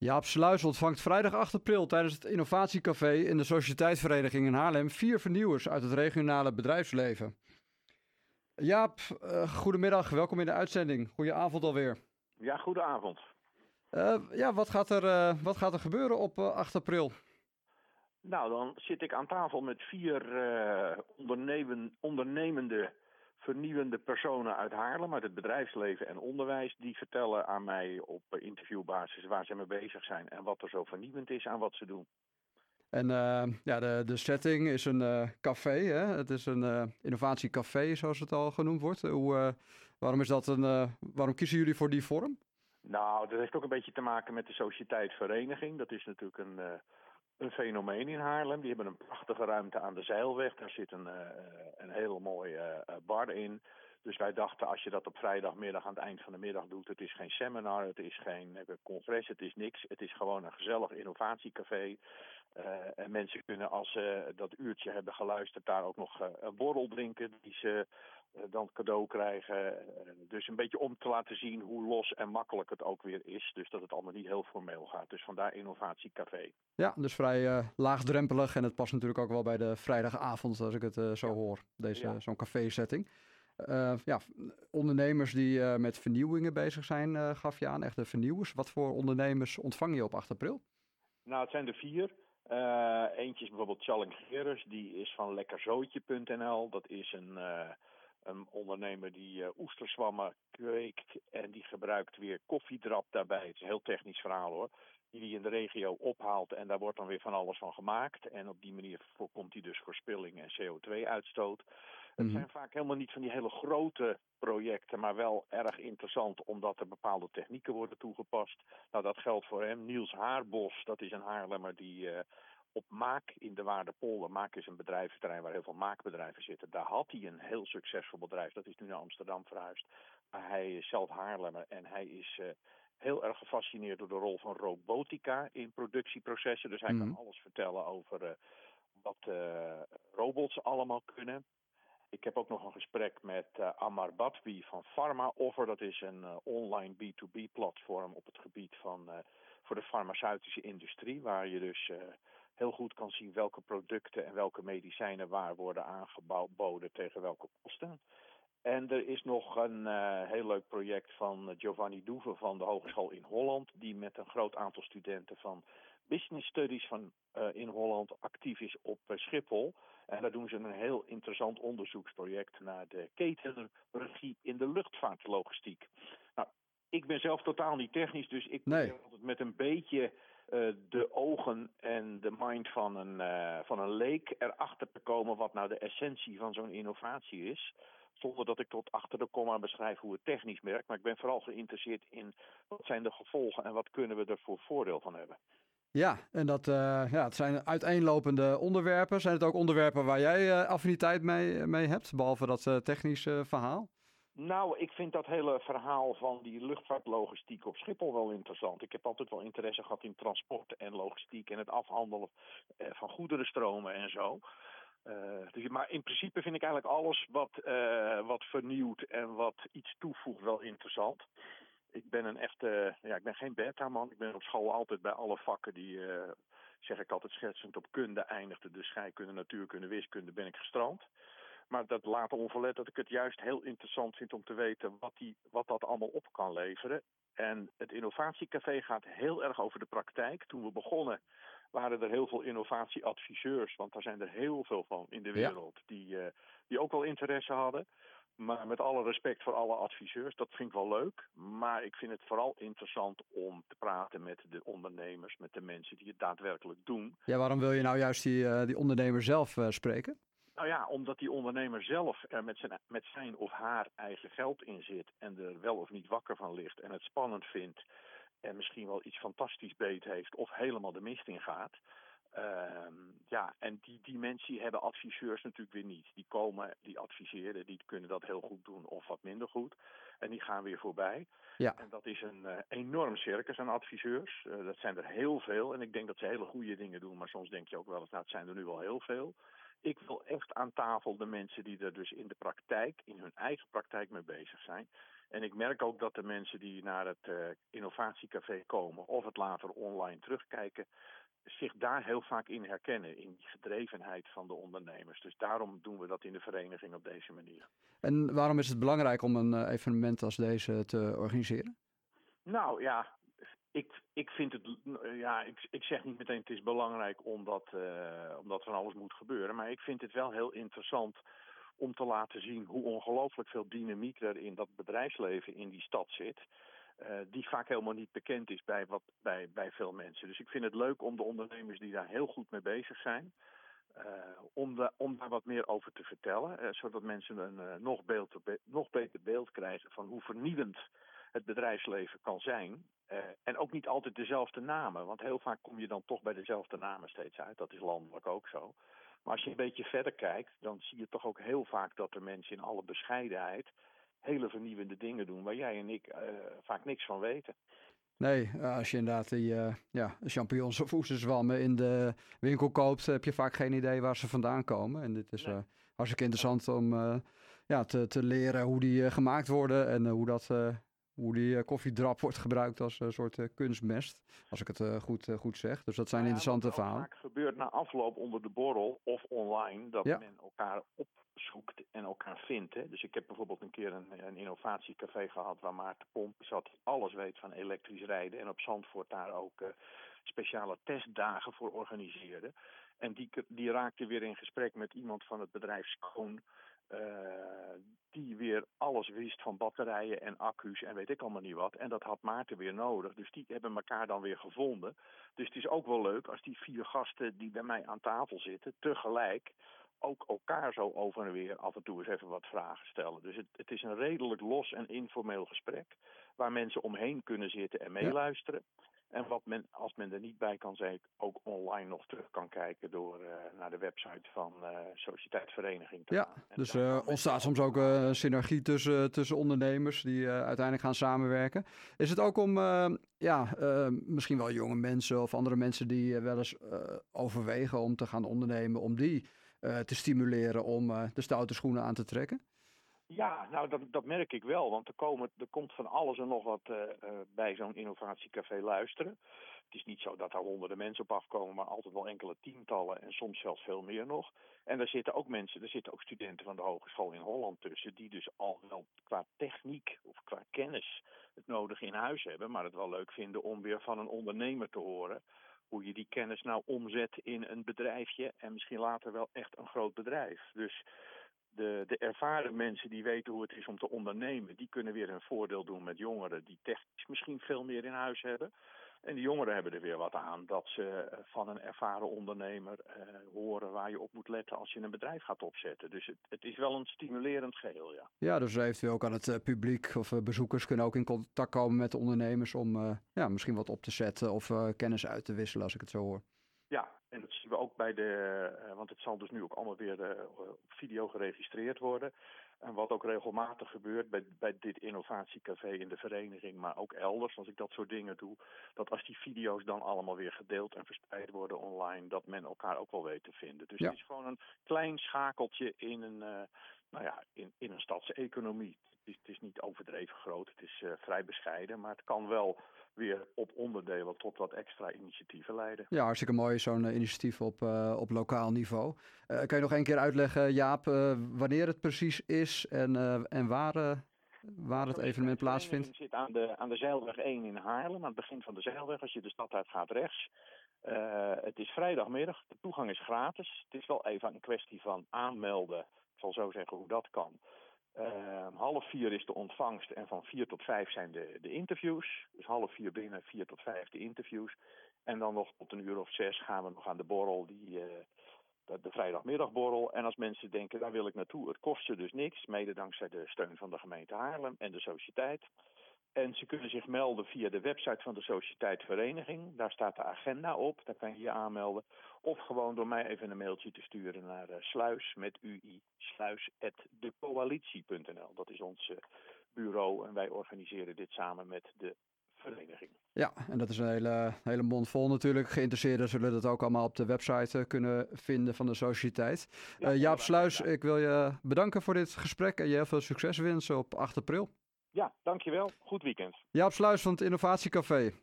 Jaap Sluis ontvangt vrijdag 8 april tijdens het Innovatiecafé in de Sociëteitsvereniging in Haarlem vier vernieuwers uit het regionale bedrijfsleven. Jaap, uh, goedemiddag, welkom in de uitzending. Goedenavond alweer. Ja, goedenavond. Uh, ja, wat gaat, er, uh, wat gaat er gebeuren op 8 april? Nou, dan zit ik aan tafel met vier ondernemen, ondernemende vernieuwende personen uit Haarlem, uit het bedrijfsleven en onderwijs, die vertellen aan mij op interviewbasis waar ze mee bezig zijn en wat er zo vernieuwend is aan wat ze doen. En uh, ja, de, de setting is een uh, café. Hè? Het is een uh, innovatiecafé, zoals het al genoemd wordt. Hoe, waarom, is dat een, waarom kiezen jullie voor die vorm? Nou, dat heeft ook een beetje te maken met de Sociëteitsvereniging. Dat is natuurlijk een een fenomeen in Haarlem. Die hebben een prachtige ruimte aan de Zeilweg. Daar zit een, uh, een hele mooie uh, bar in. Dus wij dachten, als je dat op vrijdagmiddag aan het eind van de middag doet, het is geen seminar, het is geen congres, het is niks. Het is gewoon een gezellig innovatiecafé. Uh, en mensen kunnen, als ze dat uurtje hebben geluisterd, daar ook nog een borrel drinken die ze dan cadeau krijgen. dus een beetje om te laten zien hoe los en makkelijk het ook weer is. Dus dat het allemaal niet heel formeel gaat. Dus vandaar innovatiecafé. Ja, dus vrij laagdrempelig. En het past natuurlijk ook wel bij de vrijdagavond, als ik het zo ja. hoor. Deze, ja. Zo'n café-setting. Uh, ja, ondernemers die met vernieuwingen bezig zijn, gaf je aan. Echte vernieuwers. Wat voor ondernemers ontvang je op 8 april? Nou, het zijn er vier. eentje is bijvoorbeeld Challing Gerers. Die is van lekkerzootje.nl. Dat is een een ondernemer die oesterzwammen kweekt en die gebruikt weer koffiedrap daarbij. Het is een heel technisch verhaal hoor. Die die in de regio ophaalt en daar wordt dan weer van alles van gemaakt. En op die manier voorkomt hij dus verspilling en CO2-uitstoot. Mm -hmm. Het zijn vaak helemaal niet van die hele grote projecten, maar wel erg interessant omdat er bepaalde technieken worden toegepast. Nou, dat geldt voor hem. Niels Haarbos, dat is een Haarlemmer die uh, op Maak in de Waardepolder. Maak is een bedrijventerrein waar heel veel maakbedrijven zitten. Daar had hij een heel succesvol bedrijf. Dat is nu naar Amsterdam verhuisd. Maar hij is zelf Haarlemmer en hij is uh, heel erg gefascineerd door de rol van robotica in productieprocessen. Dus hij mm. kan alles vertellen over uh, wat uh, robots allemaal kunnen. Ik heb ook nog een gesprek met uh, Amar Badwi van PharmaOffer. Dat is een uh, online B2B-platform op het gebied van uh, voor de farmaceutische industrie, waar je dus heel goed kan zien welke producten en welke medicijnen waar worden aangeboden tegen welke kosten. En er is nog een heel leuk project van Giovanni Doeven van de Hogeschool in Holland, die met een groot aantal studenten van Business Studies van, uh, in Holland actief is op uh, Schiphol. En daar doen ze een heel interessant onderzoeksproject naar de ketenregie in de luchtvaartlogistiek. Nou, ik ben zelf totaal niet technisch, dus ik nee. ben altijd met een beetje uh, de ogen en de mind van een, uh, van een leek erachter te komen wat nou de essentie van zo'n innovatie is. Zonder dat ik tot achter de komma beschrijf hoe het technisch werkt. Maar ik ben vooral geïnteresseerd in wat zijn de gevolgen en wat kunnen we er voor voordeel van hebben. Ja, en dat uh, ja, het zijn uiteenlopende onderwerpen. Zijn het ook onderwerpen waar jij affiniteit mee, mee hebt, behalve dat technische verhaal? Nou, ik vind dat hele verhaal van die luchtvaartlogistiek op Schiphol wel interessant. Ik heb altijd wel interesse gehad in transport en logistiek en het afhandelen van goederenstromen en zo. Uh, dus, maar in principe vind ik eigenlijk alles wat, uh, wat vernieuwt en wat iets toevoegt wel interessant. Ik ben een echte, ja, ik ben geen beta-man. Ik ben op school altijd bij alle vakken die, uh, zeg ik altijd schetsend, op kunde eindigde. Dus scheikunde, natuurkunde, wiskunde ben ik gestrand. Maar dat laat onverlet dat ik het juist heel interessant vind om te weten wat, die, wat dat allemaal op kan leveren. En het innovatiecafé gaat heel erg over de praktijk. Toen we begonnen waren er heel veel innovatieadviseurs, want daar zijn er heel veel van in de wereld, ja. die, uh, die ook wel interesse hadden. Maar met alle respect voor alle adviseurs, dat vind ik wel leuk. Maar ik vind het vooral interessant om te praten met de ondernemers, met de mensen die het daadwerkelijk doen. Ja, waarom wil je nou juist die, uh, die ondernemer zelf uh, spreken? Nou ja, omdat die ondernemer zelf er met zijn, met zijn of haar eigen geld in zit en er wel of niet wakker van ligt en het spannend vindt en misschien wel iets fantastisch beet heeft of helemaal de mist in gaat. Uh, ja, en die dimensie hebben adviseurs natuurlijk weer niet. Die komen, die adviseren, die kunnen dat heel goed doen of wat minder goed. En die gaan weer voorbij. Ja. En dat is een uh, enorm circus aan adviseurs. Uh, dat zijn er heel veel. En ik denk dat ze hele goede dingen doen. Maar soms denk je ook wel eens, nou het zijn er nu wel heel veel. Ik wil echt aan tafel de mensen die er dus in de praktijk, in hun eigen praktijk mee bezig zijn. En ik merk ook dat de mensen die naar het uh, innovatiecafé komen of het later online terugkijken, zich daar heel vaak in herkennen, in die gedrevenheid van de ondernemers. Dus daarom doen we dat in de vereniging op deze manier. En waarom is het belangrijk om een uh, evenement als deze te organiseren? Nou ja, ik, ik vind het, ja, ik, ik zeg niet meteen het is belangrijk omdat, uh, omdat van alles moet gebeuren, maar ik vind het wel heel interessant om te laten zien hoe ongelooflijk veel dynamiek er in dat bedrijfsleven in die stad zit. Uh, die vaak helemaal niet bekend is bij, wat, bij, bij veel mensen. Dus ik vind het leuk om de ondernemers die daar heel goed mee bezig zijn, uh, om, de, om daar wat meer over te vertellen. Uh, zodat mensen een nog, beeld, nog beter beeld krijgen van hoe vernieuwend het bedrijfsleven kan zijn. en ook niet altijd dezelfde namen, want heel vaak kom je dan toch bij dezelfde namen steeds uit. Dat is landelijk ook zo. Maar als je een beetje verder kijkt, dan zie je toch ook heel vaak dat er mensen in alle bescheidenheid hele vernieuwende dingen doen waar jij en ik uh, vaak niks van weten. Nee, als je inderdaad die uh, ja, champignons of oesterzwammen in de winkel koopt, heb je vaak geen idee waar ze vandaan komen. En dit is nee. uh, hartstikke interessant om ja, te, te leren hoe die gemaakt worden en hoe dat hoe die koffiedrap wordt gebruikt als een soort kunstmest. Als ik het goed, goed zeg. Dus dat zijn ja, interessante verhalen. Vaak gebeurt na afloop onder de borrel of online dat ja. men elkaar opzoekt en elkaar vindt. Hè. Dus ik heb bijvoorbeeld een keer een, een innovatiecafé gehad waar Maarten Pomp zat, die alles weet van elektrisch rijden. En op Zandvoort daar ook uh, speciale testdagen voor organiseerde. En die, die raakte weer in gesprek met iemand van het bedrijf Schoon. Uh, die weer alles wist van batterijen en accu's en weet ik allemaal niet wat. En dat had Maarten weer nodig. Dus die hebben elkaar dan weer gevonden. Dus het is ook wel leuk als die vier gasten die bij mij aan tafel zitten, tegelijk ook elkaar zo over en weer af en toe eens even wat vragen stellen. Dus het, het is een redelijk los en informeel gesprek waar mensen omheen kunnen zitten en meeluisteren. Ja. En wat men, als men er niet bij kan zijn, ook online nog terug kan kijken door uh, naar de website van uh, te ja, gaan. En dus uh, ontstaat soms ook een synergie tussen, tussen ondernemers die uiteindelijk gaan samenwerken. Is het ook om ja, misschien wel jonge mensen of andere mensen die wel eens overwegen om te gaan ondernemen, om die te stimuleren om de stoute schoenen aan te trekken? Ja, nou dat, dat merk ik wel, want er, komen, er komt van alles en nog wat uh, uh, bij zo'n innovatiecafé luisteren. Het is niet zo dat daar honderden mensen op afkomen, maar altijd wel enkele tientallen en soms zelfs veel meer nog. En daar zitten ook mensen, er zitten ook studenten van de Hogeschool in Holland tussen, die dus al wel qua techniek of qua kennis het nodig in huis hebben, maar het wel leuk vinden om weer van een ondernemer te horen hoe je die kennis nou omzet in een bedrijfje en misschien later wel echt een groot bedrijf. Dus de, de ervaren mensen die weten hoe het is om te ondernemen, die kunnen weer een voordeel doen met jongeren die technisch misschien veel meer in huis hebben. En die jongeren hebben er weer wat aan dat ze van een ervaren ondernemer uh, horen waar je op moet letten als je een bedrijf gaat opzetten. Dus het, het is wel een stimulerend geheel, ja. Ja, dus eventueel ook aan het uh, publiek of bezoekers kunnen ook in contact komen met de ondernemers om ja, misschien wat op te zetten of kennis uit te wisselen als ik het zo hoor. Ja, en dat zien we ook bij de, uh, want het zal dus nu ook allemaal weer uh, op video geregistreerd worden. En wat ook regelmatig gebeurt bij, bij dit innovatiecafé in de vereniging, maar ook elders, als ik dat soort dingen doe, dat als die video's dan allemaal weer gedeeld en verspreid worden online, dat men elkaar ook wel weet te vinden. Dus ja. het is gewoon een klein schakeltje in een, uh, nou ja, in, in een stadseconomie. Het is, het is niet overdreven groot, het is vrij bescheiden, maar het kan wel weer op onderdelen tot wat extra initiatieven leiden. Ja, hartstikke mooi zo'n uh, initiatief op, uh, op lokaal niveau. Uh, kan je nog een keer uitleggen, Jaap, wanneer het precies is en, en waar, waar het evenement plaatsvindt? Het zit aan de, aan de Zeilweg 1 in Haarlem, aan het begin van de Zeilweg. Als je de stad uit gaat rechts. het is vrijdagmiddag, de toegang is gratis. Het is wel even een kwestie van aanmelden. Ik zal zo zeggen hoe dat kan. Uh, half vier is de ontvangst en van vier tot vijf zijn de, de interviews. Dus half vier binnen, vier tot vijf de interviews. En dan nog tot een uur of zes gaan we nog aan de borrel, die, uh, de, de vrijdagmiddagborrel. En als mensen denken, daar wil ik naartoe, het kost ze dus niks. Mede dankzij de steun van de gemeente Haarlem en de sociëteit. En ze kunnen zich melden via de website van de Sociëteit Vereniging. Daar staat de agenda op, daar kan je je aanmelden. Of gewoon door mij even een mailtje te sturen naar uh, sluis met ui sluis@decoalitie.nl. Dat is ons uh, bureau en wij organiseren dit samen met de vereniging. Ja, en dat is een hele, hele mond vol natuurlijk. Geïnteresseerden zullen dat ook allemaal op de website uh, kunnen vinden van de sociëteit. Ja, Jaap Sluis, ik wil je bedanken voor dit gesprek en je heel veel succes wensen op 8 april. Ja, dankjewel. Goed weekend. Jaap Sluis van het Innovatiecafé.